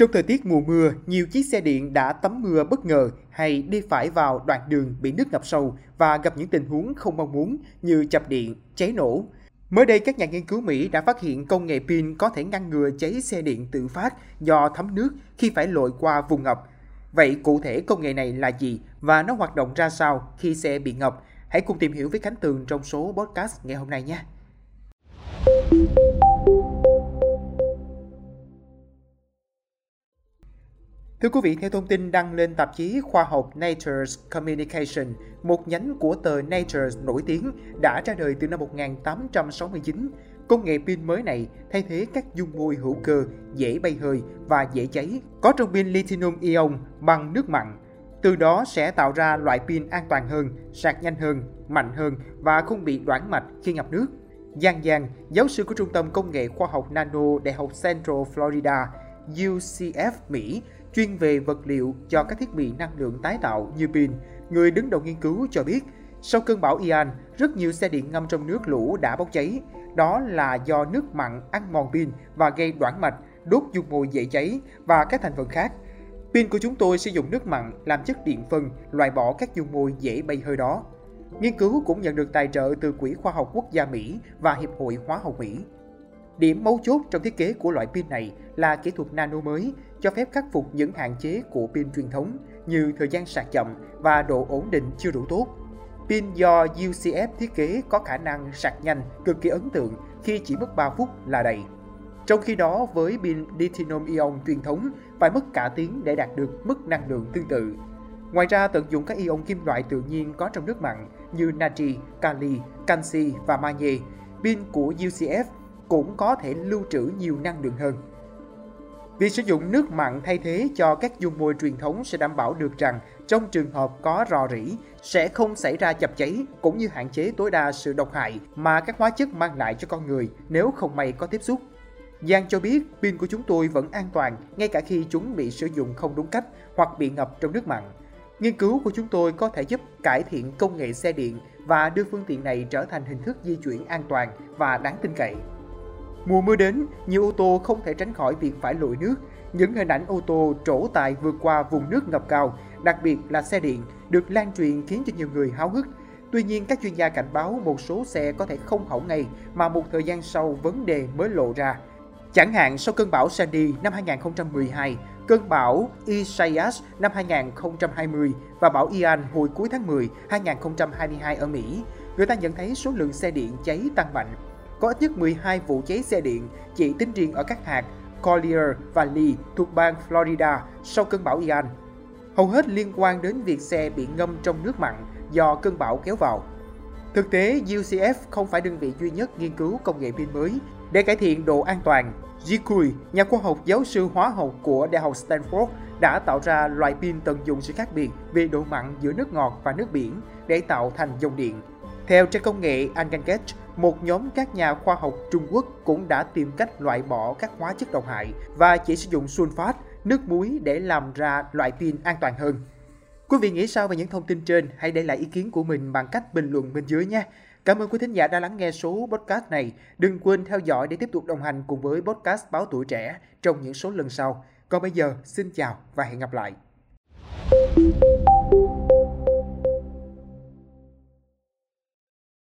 Trong thời tiết mùa mưa, nhiều chiếc xe điện đã tắm mưa bất ngờ hay đi phải vào đoạn đường bị nước ngập sâu và gặp những tình huống không mong muốn như chập điện, cháy nổ. Mới đây, các nhà nghiên cứu Mỹ đã phát hiện công nghệ pin có thể ngăn ngừa cháy xe điện tự phát do thấm nước khi phải lội qua vùng ngập. Vậy cụ thể công nghệ này là gì và nó hoạt động ra sao khi xe bị ngập? Hãy cùng tìm hiểu với Khánh Tường trong số podcast ngày hôm nay nhé! Thưa quý vị, theo thông tin đăng lên tạp chí khoa học Nature's Communication, một nhánh của tờ Nature nổi tiếng đã ra đời từ năm 1869. Công nghệ pin mới này thay thế các dung môi hữu cơ dễ bay hơi và dễ cháy, có trong pin lithium ion bằng nước mặn. Từ đó sẽ tạo ra loại pin an toàn hơn, sạc nhanh hơn, mạnh hơn và không bị đoản mạch khi ngập nước. Giang Giang, giáo sư của Trung tâm Công nghệ Khoa học Nano Đại học Central Florida, UCF Mỹ, chuyên về vật liệu cho các thiết bị năng lượng tái tạo như pin, người đứng đầu nghiên cứu cho biết, sau cơn bão Ian, rất nhiều xe điện ngâm trong nước lũ đã bốc cháy. Đó là do nước mặn ăn mòn pin và gây đoạn mạch, đốt dung môi dễ cháy và các thành phần khác. Pin của chúng tôi sử dụng nước mặn làm chất điện phân, loại bỏ các dung môi dễ bay hơi đó. Nghiên cứu cũng nhận được tài trợ từ Quỹ Khoa học Quốc gia Mỹ và Hiệp hội Hóa học Mỹ. Điểm mấu chốt trong thiết kế của loại pin này là kỹ thuật nano mới, cho phép khắc phục những hạn chế của pin truyền thống như thời gian sạc chậm và độ ổn định chưa đủ tốt. Pin do UCF thiết kế có khả năng sạc nhanh cực kỳ ấn tượng khi chỉ mất 3 phút là đầy. Trong khi đó, với pin lithium ion truyền thống phải mất cả tiếng để đạt được mức năng lượng tương tự. Ngoài ra, tận dụng các ion kim loại tự nhiên có trong nước mặn như natri, kali, canxi và magie, pin của UCF cũng có thể lưu trữ nhiều năng lượng hơn. Việc sử dụng nước mặn thay thế cho các dung môi truyền thống sẽ đảm bảo được rằng trong trường hợp có rò rỉ, sẽ không xảy ra chập cháy cũng như hạn chế tối đa sự độc hại mà các hóa chất mang lại cho con người nếu không may có tiếp xúc. Giang cho biết, pin của chúng tôi vẫn an toàn ngay cả khi chúng bị sử dụng không đúng cách hoặc bị ngập trong nước mặn. Nghiên cứu của chúng tôi có thể giúp cải thiện công nghệ xe điện và đưa phương tiện này trở thành hình thức di chuyển an toàn và đáng tin cậy. Mùa mưa đến, nhiều ô tô không thể tránh khỏi việc phải lội nước. Những hình ảnh ô tô trổ tài vượt qua vùng nước ngập cao, đặc biệt là xe điện, được lan truyền khiến cho nhiều người háo hức. Tuy nhiên, các chuyên gia cảnh báo một số xe có thể không hỏng ngay mà một thời gian sau vấn đề mới lộ ra. Chẳng hạn sau cơn bão Sandy năm 2012, cơn bão Isaias năm 2020 và bão Ian hồi cuối tháng 10 2022 ở Mỹ, người ta nhận thấy số lượng xe điện cháy tăng mạnh có ít nhất 12 vụ cháy xe điện chỉ tính riêng ở các hạt Collier và Lee thuộc bang Florida sau cơn bão Ian. Hầu hết liên quan đến việc xe bị ngâm trong nước mặn do cơn bão kéo vào. Thực tế, UCF không phải đơn vị duy nhất nghiên cứu công nghệ pin mới để cải thiện độ an toàn. Jikui, nhà khoa học giáo sư hóa học của Đại học Stanford, đã tạo ra loại pin tận dụng sự khác biệt về độ mặn giữa nước ngọt và nước biển để tạo thành dòng điện. Theo trang công nghệ Anganget, một nhóm các nhà khoa học Trung Quốc cũng đã tìm cách loại bỏ các hóa chất độc hại và chỉ sử dụng sulfat, nước muối để làm ra loại pin an toàn hơn. Quý vị nghĩ sao về những thông tin trên? Hãy để lại ý kiến của mình bằng cách bình luận bên dưới nhé. Cảm ơn quý thính giả đã lắng nghe số podcast này. Đừng quên theo dõi để tiếp tục đồng hành cùng với podcast Báo Tuổi Trẻ trong những số lần sau. Còn bây giờ, xin chào và hẹn gặp lại.